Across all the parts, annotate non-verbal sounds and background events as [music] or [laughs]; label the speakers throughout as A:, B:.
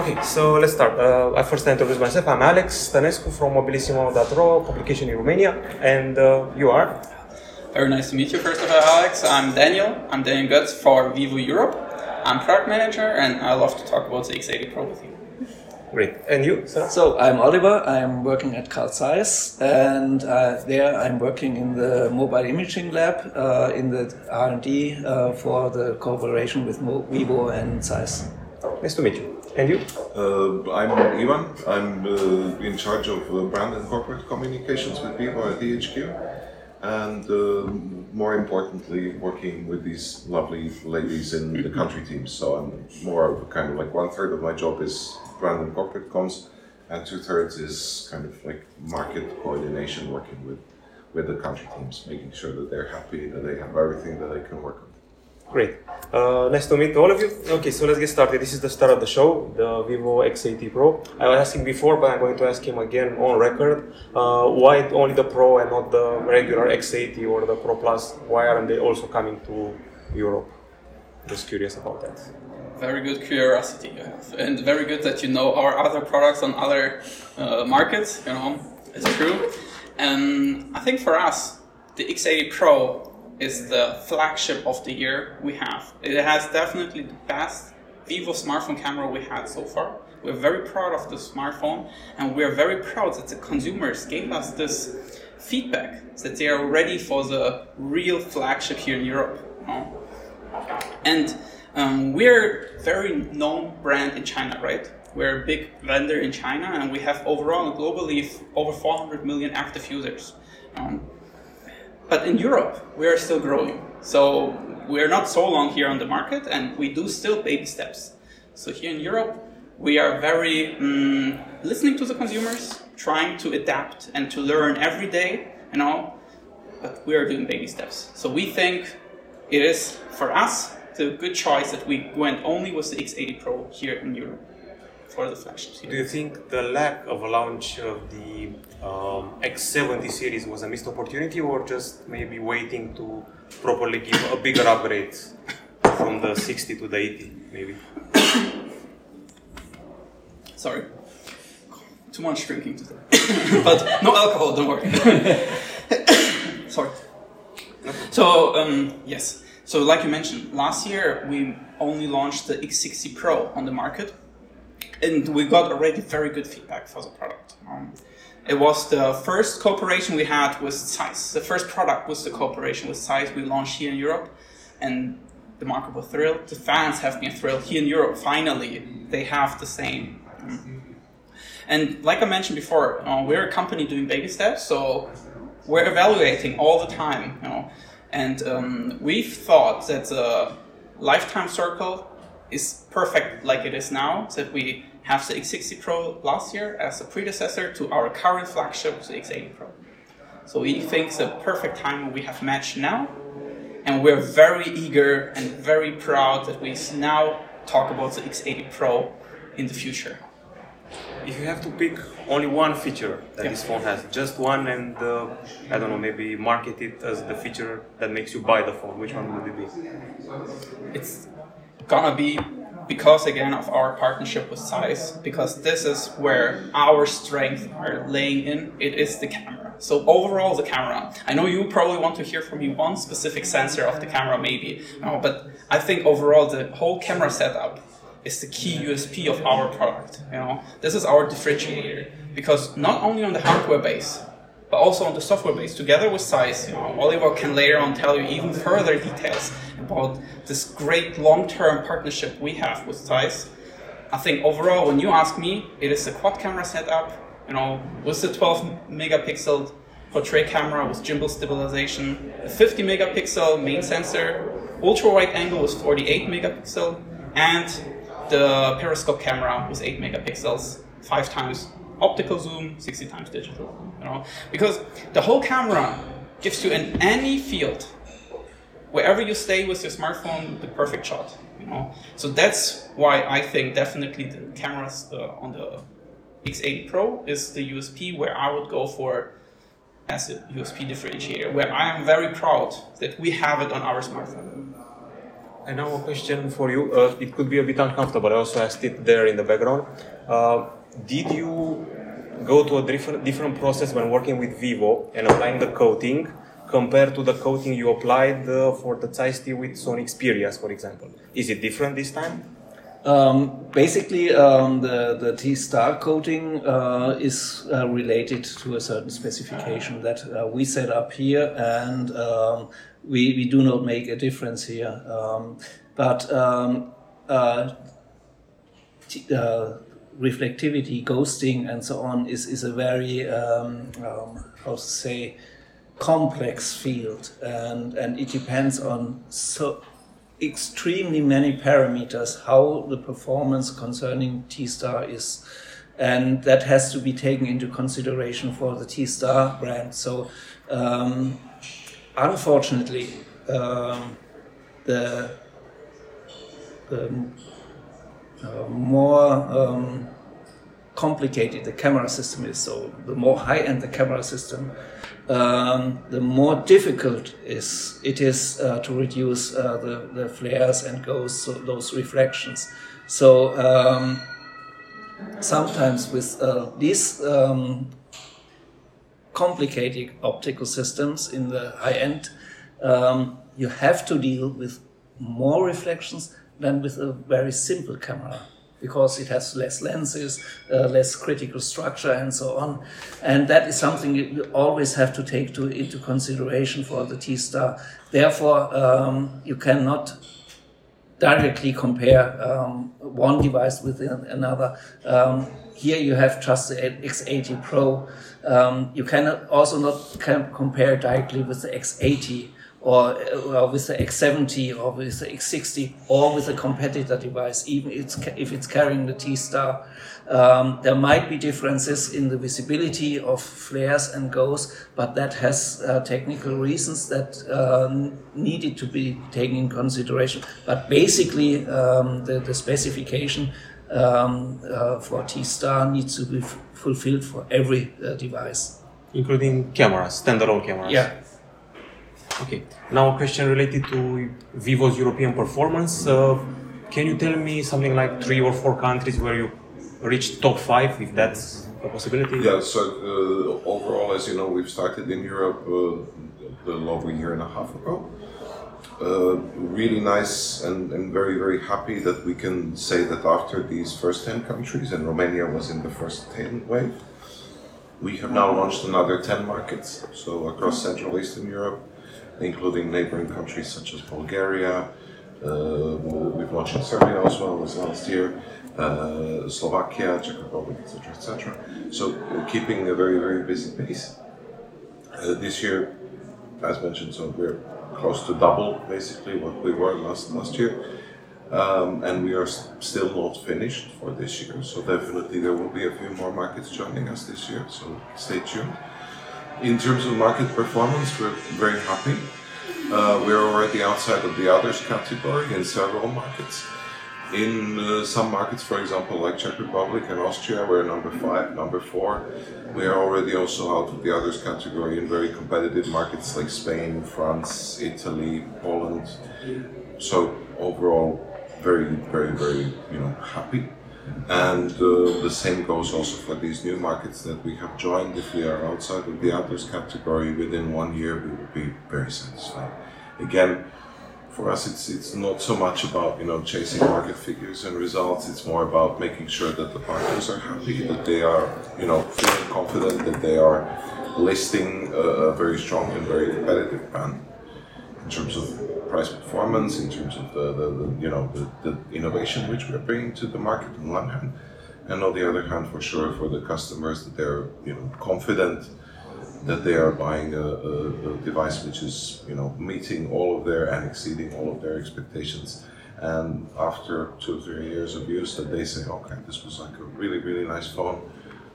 A: Okay, so let's start. Uh, I first introduce myself. I'm Alex Stănescu from Mobilissimo.ro, publication in Romania, and uh, you are?
B: Very nice to meet you, first of all, Alex. I'm Daniel. I'm Daniel Götz for Vivo Europe. I'm product manager, and I love to talk about the X80 Pro with you.
A: Great. And you, sir?
C: So I'm Oliver. I'm working at Carl Zeiss, and uh, there I'm working in the mobile imaging lab uh, in the R&D uh, for the cooperation with Mo Vivo and Zeiss.
A: Nice to meet you. And you?
D: Uh, I'm Ivan. I'm uh, in charge of uh, brand and corporate communications with Vivo at DHQ, and uh, more importantly, working with these lovely ladies in the country teams. So I'm more of kind of like one third of my job is brand and corporate comms, and two thirds is kind of like market coordination, working with with the country teams, making sure that they're happy, that they have everything that they can work on.
A: Great. Uh, nice to meet all of you. Okay, so let's get started. This is the start of the show, the Vivo X80 Pro. I was asking before, but I'm going to ask him again on record. Uh, why only the Pro and not the regular X80 or the Pro Plus? Why aren't they also coming to Europe? Just curious about that.
B: Very good curiosity, you have, and very good that you know our other products on other uh, markets. You know, it's true. And I think for us, the X80 Pro is the flagship of the year we have. It has definitely the best Vivo smartphone camera we had so far. We're very proud of the smartphone and we're very proud that the consumers gave us this feedback that they are ready for the real flagship here in Europe. And um, we're very known brand in China, right? We're a big vendor in China and we have overall globally over 400 million active users. Um, but in Europe, we are still growing. So we're not so long here on the market, and we do still baby steps. So here in Europe, we are very um, listening to the consumers, trying to adapt and to learn every day, you know. But we are doing baby steps. So we think it is for us the good choice that we went only with the X80 Pro here in Europe for the flagships. Here.
A: Do you think the lack of a launch of the um, X70 series was a missed opportunity, or just maybe waiting to properly give a bigger upgrade from the 60 to the 80, maybe?
B: Sorry, too much drinking today, [laughs] but no alcohol. Don't worry. [coughs] Sorry. So um, yes. So like you mentioned, last year we only launched the X60 Pro on the market and we got already very good feedback for the product. Um, it was the first cooperation we had with Zeiss. The first product was the cooperation with Zeiss we launched here in Europe, and the market was thrilled. The fans have been thrilled here in Europe. Finally, they have the same. And like I mentioned before, uh, we're a company doing baby steps, so we're evaluating all the time. You know, and um, we've thought that the lifetime circle is perfect like it is now. That we have the X60 Pro last year as a predecessor to our current flagship, the X80 Pro. So we think it's a perfect time we have matched now, and we're very eager and very proud that we now talk about the X80 Pro in the future.
A: If you have to pick only one feature that yeah. this phone has, just one, and uh, I don't know, maybe market it as the feature that makes you buy the phone, which one would it be?
B: It's gonna be because again of our partnership with Zeiss, because this is where our strengths are laying in, it is the camera. So overall the camera. I know you probably want to hear from me one specific sensor of the camera maybe, no, but I think overall the whole camera setup is the key USP of our product. You know, this is our differentiator because not only on the hardware base, but also on the software base. Together with Zeiss, you know, Oliver can later on tell you even further details about this great long-term partnership we have with Zeiss. I think overall, when you ask me, it is a quad camera setup, you know, with the 12 megapixel portrait camera with gimbal stabilization, a 50 megapixel main sensor, ultra wide angle with 48 megapixel, and the periscope camera with 8 megapixels, five times optical zoom, 60 times digital. You know, because the whole camera gives you in any field, wherever you stay with your smartphone, the perfect shot. You know, so that's why I think definitely the cameras uh, on the X80 Pro is the USP where I would go for as a USP differentiator, where I am very proud that we have it on our smartphone.
A: And now a question for you. Uh, it could be a bit uncomfortable. I also asked it there in the background. Uh, did you go to a different different process when working with Vivo and applying the coating compared to the coating you applied uh, for the Zeiss T with Sony Xperias, for example? Is it different this time?
C: Um, basically, um, the, the T-star coating uh, is uh, related to a certain specification that uh, we set up here, and um, we, we do not make a difference here. Um, but um, uh, t- uh, reflectivity, ghosting, and so on is, is a very, um, how to say, complex field, and, and it depends on so extremely many parameters how the performance concerning T-Star is. And that has to be taken into consideration for the T-Star brand. So, um, unfortunately, um, the, the more um, complicated the camera system is, so the more high-end the camera system, um, the more difficult is it is uh, to reduce uh, the, the flares and ghosts, so those reflections. So um, sometimes with uh, these um, complicated optical systems in the high end, um, you have to deal with more reflections than with a very simple camera because it has less lenses, uh, less critical structure, and so on. And that is something you always have to take to, into consideration for the T star. Therefore, um, you cannot directly compare um, one device with another. Um, here you have just the X80 Pro. Um, you cannot also not compare directly with the X80 or, or with the X70 or with the X60 or with a competitor device, even it's, if it's carrying the T-Star. Um, there might be differences in the visibility of flares and ghosts, but that has uh, technical reasons that uh, needed to be taken in consideration. But basically, um, the, the, specification um, uh, for T-Star needs to be fulfilled for every uh, device.
A: Including cameras, standalone cameras.
C: Yeah.
A: Okay. Now a question related to Vivo's European performance. Uh, can you tell me something like three or four countries where you reached top five, if that's a possibility?
D: Yeah. So uh, overall, as you know, we've started in Europe uh, a little over a year and a half ago. Uh, really nice and, and very very happy that we can say that after these first 10 countries and Romania was in the first 10 wave we have now launched another 10 markets so across Central Eastern Europe including neighboring countries such as Bulgaria. Uh, we've launched in Serbia as well as last year, uh, Slovakia, Czech Republic, etc., etc. So keeping a very very busy pace. Uh, this year, as mentioned, so we're close to double basically what we were last last year. Um, and we are still not finished for this year, so definitely there will be a few more markets joining us this year. So stay tuned. In terms of market performance, we're very happy. Uh, we're already outside of the others category in several markets. In uh, some markets, for example, like Czech Republic and Austria, we're number five, number four. We are already also out of the others category in very competitive markets like Spain, France, Italy, Poland. So overall, very, very, very, you know, happy. And uh, the same goes also for these new markets that we have joined. If we are outside of the others category within one year, we will be very satisfied. Again, for us, it's it's not so much about you know chasing market figures and results. It's more about making sure that the partners are happy, that they are you know feeling confident, that they are listing a, a very strong and very competitive brand in terms of price performance, in terms of the, the, the you know the, the, innovation which we're bringing to the market on one hand, and on the other hand, for sure, for the customers that they're you know confident that they are buying a, a, a device which is you know meeting all of their and exceeding all of their expectations. And after two or three years of use, that they say, okay, this was like a really really nice phone.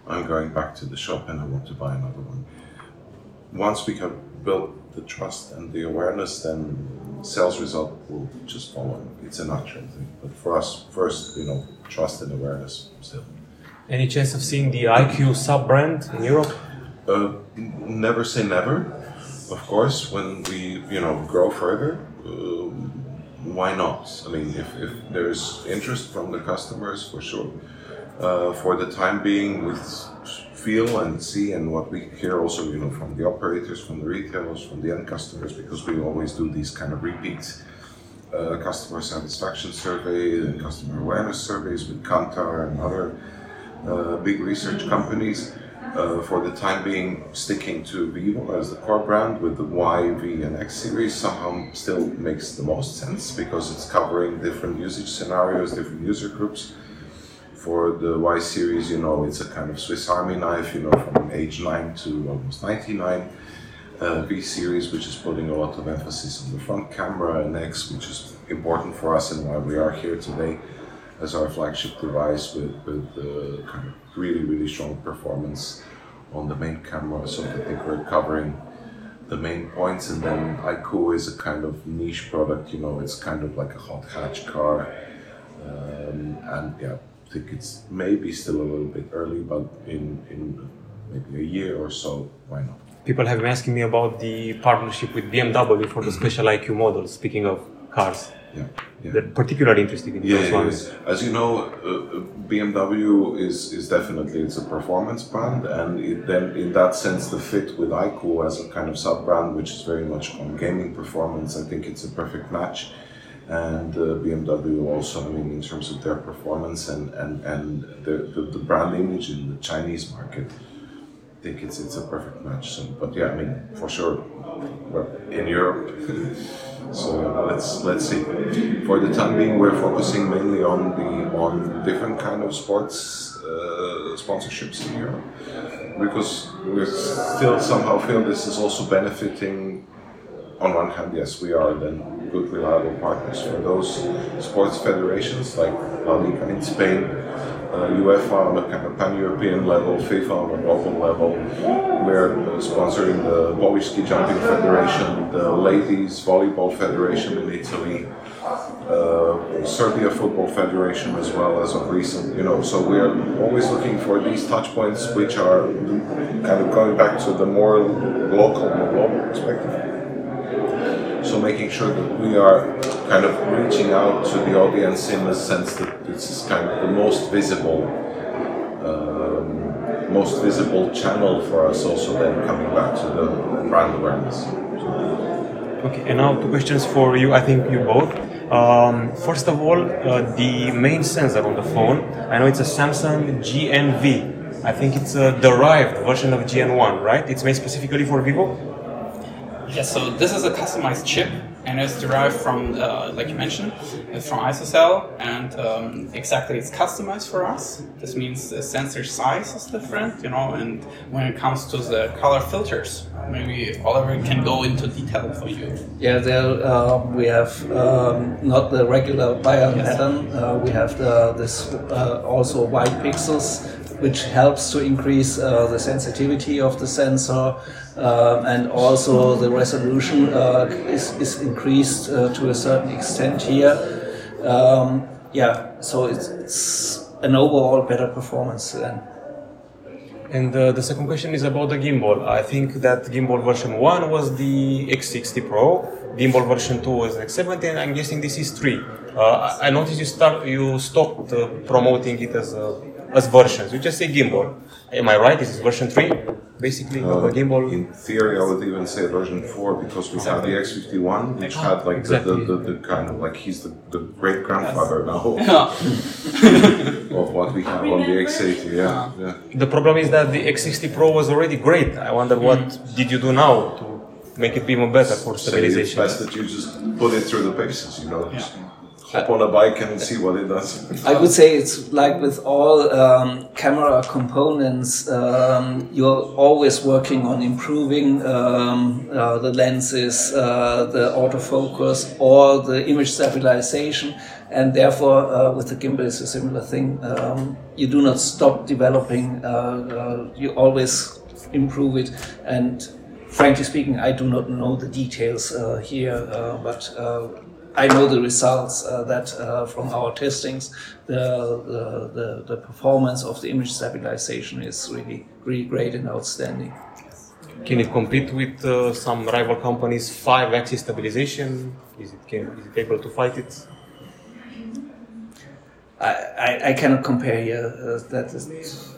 D: I'm going back to the shop and I want to buy another one. Once we have built the trust and the awareness, then sales result will just follow. It's a natural thing. But for us, first, you know, trust and awareness still.
A: Any chance of seeing the iQOO sub brand in Europe?
D: Uh, never say never. Of course, when we you know grow further, uh, why not? I mean, if, if there's interest from the customers, for sure. Uh, for the time being, with feel and see and what we hear also, you know, from the operators, from the retailers, from the end customers, because we always do these kind of repeats uh, customer satisfaction surveys and customer awareness surveys with Kantar and other uh, big research companies. Uh, for the time being, sticking to Vivo as the core brand with the Y, V, and X series somehow still makes the most sense because it's covering different usage scenarios, different user groups. For the Y series, you know, it's a kind of Swiss Army knife, you know, from age 9 to almost 99 uh, V series, which is putting a lot of emphasis on the front camera, and X, which is important for us and why we are here today as our flagship device with, with uh, kind of really, really strong performance on the main camera. So I think we're covering the main points, and then iQOO is a kind of niche product. You know, it's kind of like a hot hatch car, um, and yeah, I think it's maybe still a little bit early, but in in maybe a year or so, why not?
A: People have been asking me about the partnership with BMW for the special iQOO models. Speaking of cars,
D: Yeah, yeah.
A: they're particularly interested in
D: Yeah,
A: those
D: yeah,
A: ones.
D: yeah. As you know, uh, BMW is, is definitely it's a performance brand, and it, then in that sense, the fit with iQOO as a kind of sub brand, which is very much on gaming performance, I think it's a perfect match. And uh, BMW also, I mean, in terms of their performance and and and the, the, the brand image in the Chinese market, I think it's it's a perfect match. So, but yeah, I mean, for sure, in Europe. [laughs] So let's let's see. For the time being, we're focusing mainly on the on different kind of sports uh, sponsorships in Europe because we still somehow feel this is also benefiting. On one hand, yes, we are then good, reliable partners for those sports federations like La Liga in Spain, uh, UEFA on a kind of pan-European level, FIFA on a global level. We're uh, sponsoring the Polish Ski Jumping Federation, the Ladies Volleyball Federation in Italy, uh, Serbia Football Federation as well as of recent. You know, so we're always looking for these touch points, which are kind of going back to the more local, more global perspective. So making sure that we are kind of reaching out to the audience in the sense that this is kind of the most visible, um, most visible channel for us. Also, then coming back to the brand awareness.
A: Okay, and now two questions for you. I think you both. Um, first of all, uh, the main sensor on the phone. I know it's a Samsung GNV. I think it's a derived version of GN1, right? It's made specifically for Vivo.
B: Yes, so this is a customized chip, and it's derived from, uh, like you mentioned, from ISOCELL, and um, exactly it's customized for us. This means the sensor size is different, you know, and when it comes to the color filters, maybe Oliver can go into detail for you.
C: Yeah, there uh, we have um, not the regular Bayer
B: Yes.
C: pattern. Uh, we have the, this uh, also white pixels, which helps to increase uh, the sensitivity of the sensor, um, and also the resolution uh, is, is increased uh, to a certain extent here. Um, yeah, so it's, it's an overall better performance then.
A: And uh, the second question is about the gimbal. I think that gimbal version 1 was the X60 Pro, gimbal version 2 was the X70, and I'm guessing this is 3. Uh, I noticed you start you stopped uh, promoting it as uh, as versions. You just say gimbal. Am I right? This is version 3? Basically, of the gimbal.
D: Uh, In theory, I would even say version 4 because we have the X51, which had like
A: Exactly.
D: the, the, the, the kind of like he's the, the great grandfather now [laughs] of what we have on the X80. Yeah, yeah.
A: The problem is that the X60 Pro was already great. I wonder what did you do now to make it even better for
D: So it's
A: stabilization?
D: best that you just put it through the paces, you know. Just hop on a bike and see what it does.
C: I would say it's like with all um, camera components, um, you're always working on improving um, uh, the lenses, uh, the autofocus, or the image stabilization. And therefore, uh, with the gimbal, it's a similar thing. Um, you do not stop developing, uh, uh, you always improve it. And frankly speaking, I do not know the details uh, here, but I know the results uh, that uh, from our testings, the, the, the, performance of the image stabilization is really, really great and outstanding.
A: can it compete with uh, some rival companies' five-axis stabilization? Is it can, is it able to fight it?
C: I, I, I cannot compare here. Uh, that is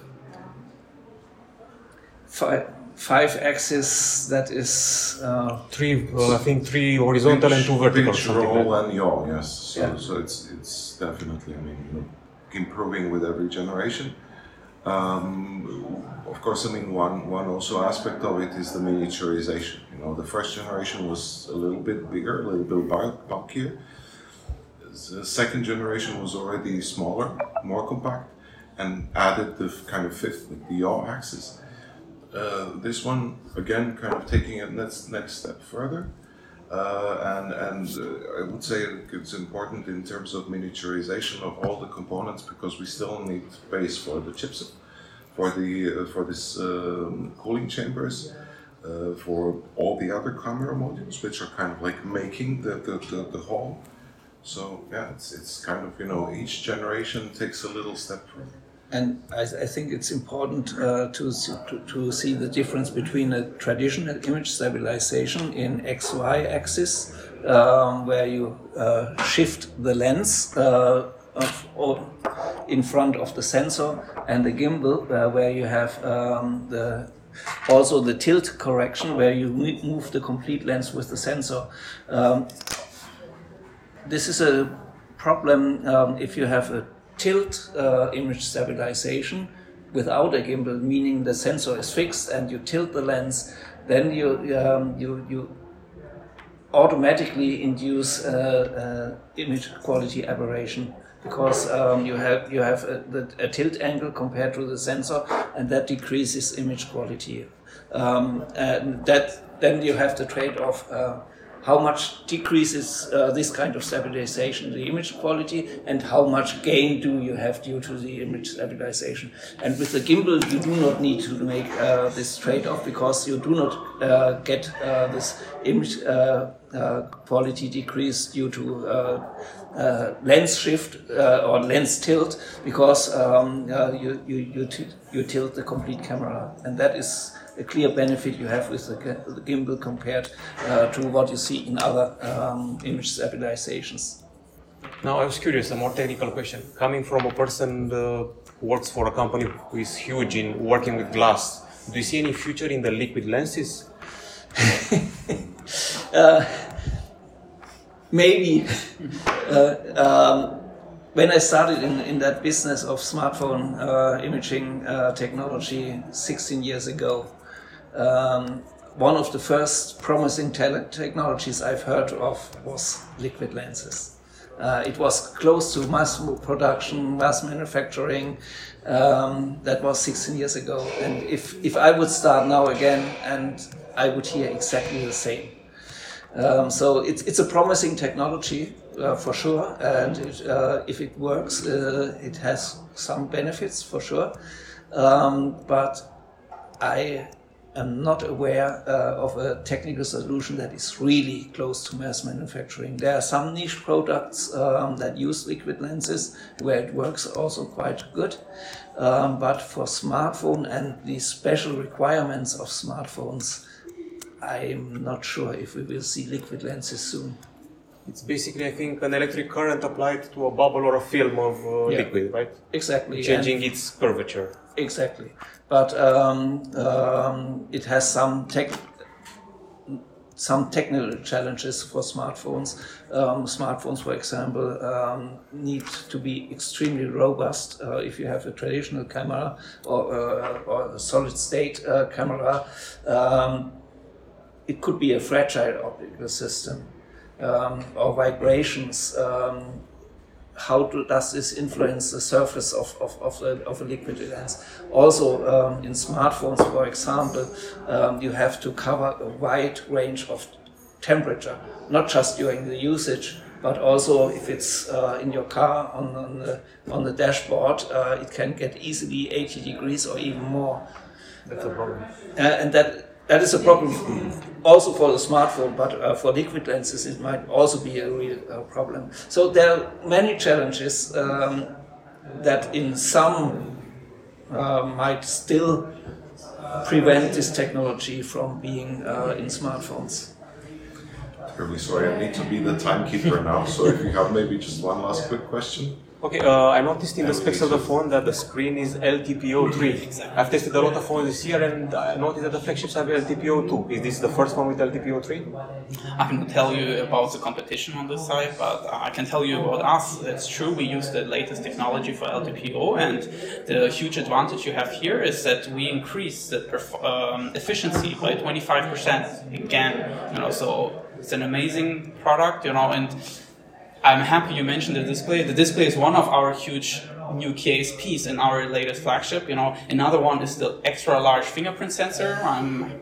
C: five, five axis. That is uh,
A: Three, uh, I think three horizontal and two vertical.
D: Pitch,
A: something like
D: roll, and yaw. Yes. So,
C: Yeah.
D: so it's it's definitely. I mean, improving with every generation. Um, of course, I mean one one also aspect of it is the miniaturization. You know, the first generation was a little bit bigger, a little bit bulk, bulkier. The second generation was already smaller, more compact, and added the kind of fifth with the yaw axis. Uh, this one again, kind of taking it next next step further. Uh, and and uh, I would say it's important in terms of miniaturization of all the components because we still need space for the chipset, for the uh, for this um, cooling chambers, uh, for all the other camera modules, which are kind of like making the the, the, the whole. So yeah, it's it's kind of you know each generation takes a little step further.
C: And I, I think it's important uh, to, to, to see the difference between a traditional image stabilization in XY axis, um, where you uh, shift the lens uh, of, in front of the sensor, and the gimbal, uh, where you have um, the also the tilt correction, where you move the complete lens with the sensor. Um, this is a problem um, if you have a tilt uh, image stabilization without a gimbal, meaning the sensor is fixed and you tilt the lens, then you um, you you automatically induce uh, uh, image quality aberration because um, you have you have a, a tilt angle compared to the sensor, and that decreases image quality. Um, and that then you have the trade-off. How much decreases uh, this kind of stabilization the image quality and how much gain do you have due to the image stabilization. And with the gimbal you do not need to make uh, this trade-off because you do not uh, get uh, this image uh, uh, quality decrease due to lens shift or lens tilt because um, you, you, you, you tilt the complete camera. And that is a clear benefit you have with the, the gimbal compared uh, to what you see in other um, image stabilizations.
A: Now, I was curious, a more technical question. Coming from a person uh, who works for a company who is huge in working with glass, do you see any future in the liquid lenses? [laughs]
C: Maybe [laughs] uh, um, when I started in, in that business of smartphone uh, imaging uh, technology 16 years ago, um, one of the first promising technologies I've heard of was liquid lenses. Uh, it was close to mass production, mass manufacturing. Um, that was 16 years ago. And if, if I would start now again, and I would hear exactly the same. Um, so it's, it's a promising technology uh, for sure, and it, uh, if it works, uh, it has some benefits for sure. Um, but I am not aware uh, of a technical solution that is really close to mass manufacturing. There are some niche products um, that use liquid lenses where it works also quite good. Um, but for smartphone and the special requirements of smartphones, I'm not sure if we will see liquid lenses soon.
A: It's basically, I think, an electric current applied to a bubble or a film of uh,
C: Yeah.
A: liquid, right?
C: Exactly. and-
A: Changing its curvature.
C: Exactly. But um, um, it has some tech, some technical challenges for smartphones. Um, smartphones, for example, um, need to be extremely robust. Uh, if you have a traditional camera or, uh, or a solid state uh, camera, um, it could be a fragile optical system um, or vibrations. Um, how do, does this influence the surface of, of, of, a, of a liquid lens? Also, um, in smartphones, for example, um, you have to cover a wide range of temperature, not just during the usage, but also if it's uh, in your car on, on, the, on the dashboard, uh, it can get easily 80 degrees or even more.
A: That's a problem.
C: Uh, and that that is a problem also for the smartphone, but uh, for liquid lenses it might also be a real uh, problem. So there are many challenges um, that in some uh, might still prevent this technology from being uh, in smartphones.
D: Terribly sorry, I need to be the timekeeper now. So if you have maybe just one last quick question.
A: Okay, uh, I noticed in the specs of the phone that the screen is LTPO3. Exactly. I've tested a lot of phones this year and I noticed that the flagships have LTPO2. Is this the first one with LTPO3?
B: I can tell you about the competition on this side, but I can tell you about us. It's true, we use the latest technology for LTPO, and the huge advantage you have here is that we increase the um, efficiency by 25%. Again, you know, so it's an amazing product, you know, and I'm happy you mentioned the display. The display is one of our huge new KSPs in our latest flagship. You know, another one is the extra large fingerprint sensor. I'm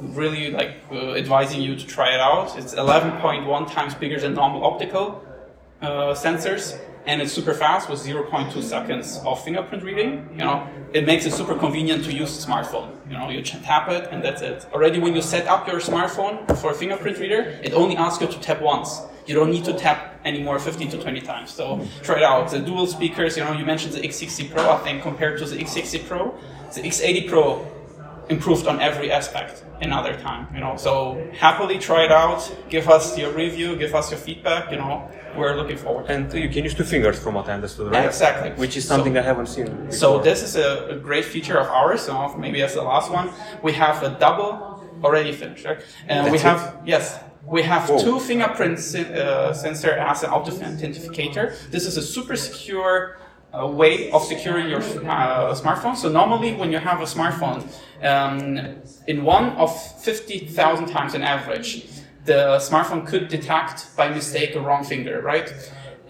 B: really like uh, advising you to try it out. It's 11.1 times bigger than normal optical uh, sensors, and it's super fast with 0.2 seconds of fingerprint reading. You know, it makes it super convenient to use smartphone. You know, you tap it and that's it. Already, when you set up your smartphone for a fingerprint reader, it only asks you to tap once. You don't need to tap anymore 15 to 20 times. So try it out. The dual speakers, you know, you mentioned the X60 Pro. I think compared to the X60 Pro, the X80 Pro improved on every aspect another time you know so happily try it out give us your review give us your feedback you know we're looking forward
A: And you can use two fingers from what I understood, right?
B: Exactly.
A: Which is
B: So-
A: something I haven't seen before.
B: so this is a, a great feature of ours so maybe as the last one we have a double already finished right? and we
A: That's
B: have yes we have
A: Whoa.
B: two fingerprint sen- uh, sensor as an authenticator this is a super secure uh, way of securing your uh, smartphone. So normally, when you have a smartphone, um, in one of fifty thousand times on average, the smartphone could detect by mistake a wrong finger, right?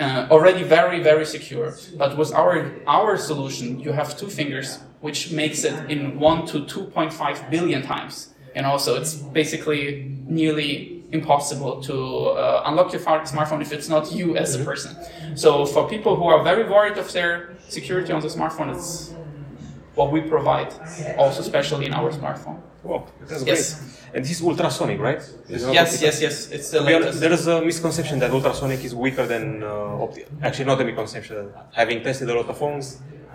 B: Uh, already very very secure. But with our our solution, you have two fingers, which makes it in one to two point five billion times. And also, it's basically nearly impossible to uh, unlock your phone- smartphone if it's not you as a person. So for people who are very worried of their security on the smartphone, it's what we provide, also especially in our smartphone.
A: Wow, that's
B: Yes.
A: great. And this is ultrasonic, right? It's
B: Yes, yes, yes. It's the
A: To be honest, there is a misconception that ultrasonic is weaker than uh, optical. Actually, not a misconception. Having tested a lot of phones,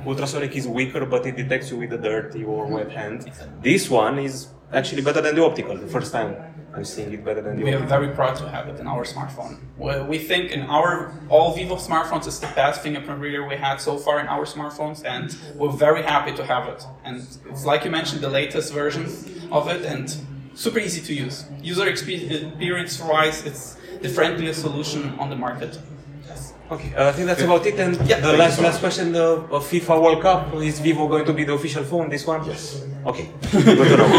A: ultrasonic is weaker, but it detects you with a dirty or mm-hmm. wet hand. This one is actually better than the optical. The first time I'm seeing it better than the optical.
B: We are very proud to have it in our smartphone. We- We think in our all Vivo smartphones is the best fingerprint reader we had so far in our smartphones, and we're very happy to have it. And it's like you mentioned, the latest version of it, and super easy to use. User experience wise, it's the friendliest solution on the market.
A: Okay, uh, I think that's about it. And
B: Yeah,
A: the last last question: the uh, FIFA World Cup is Vivo going to be the official phone? This one? Yes. Okay. Good to know.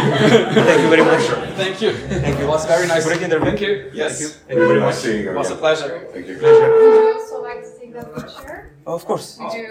A: Thank you very much.
B: Thank you. Thank you. It was very nice.
A: Great interview.
B: Thank you. Yes.
A: Thank you. Thank you very
D: Nice
A: much.
D: seeing you
B: It was a pleasure.
D: Thank you.
E: Would you also like to take that picture?
A: Of course.
E: We do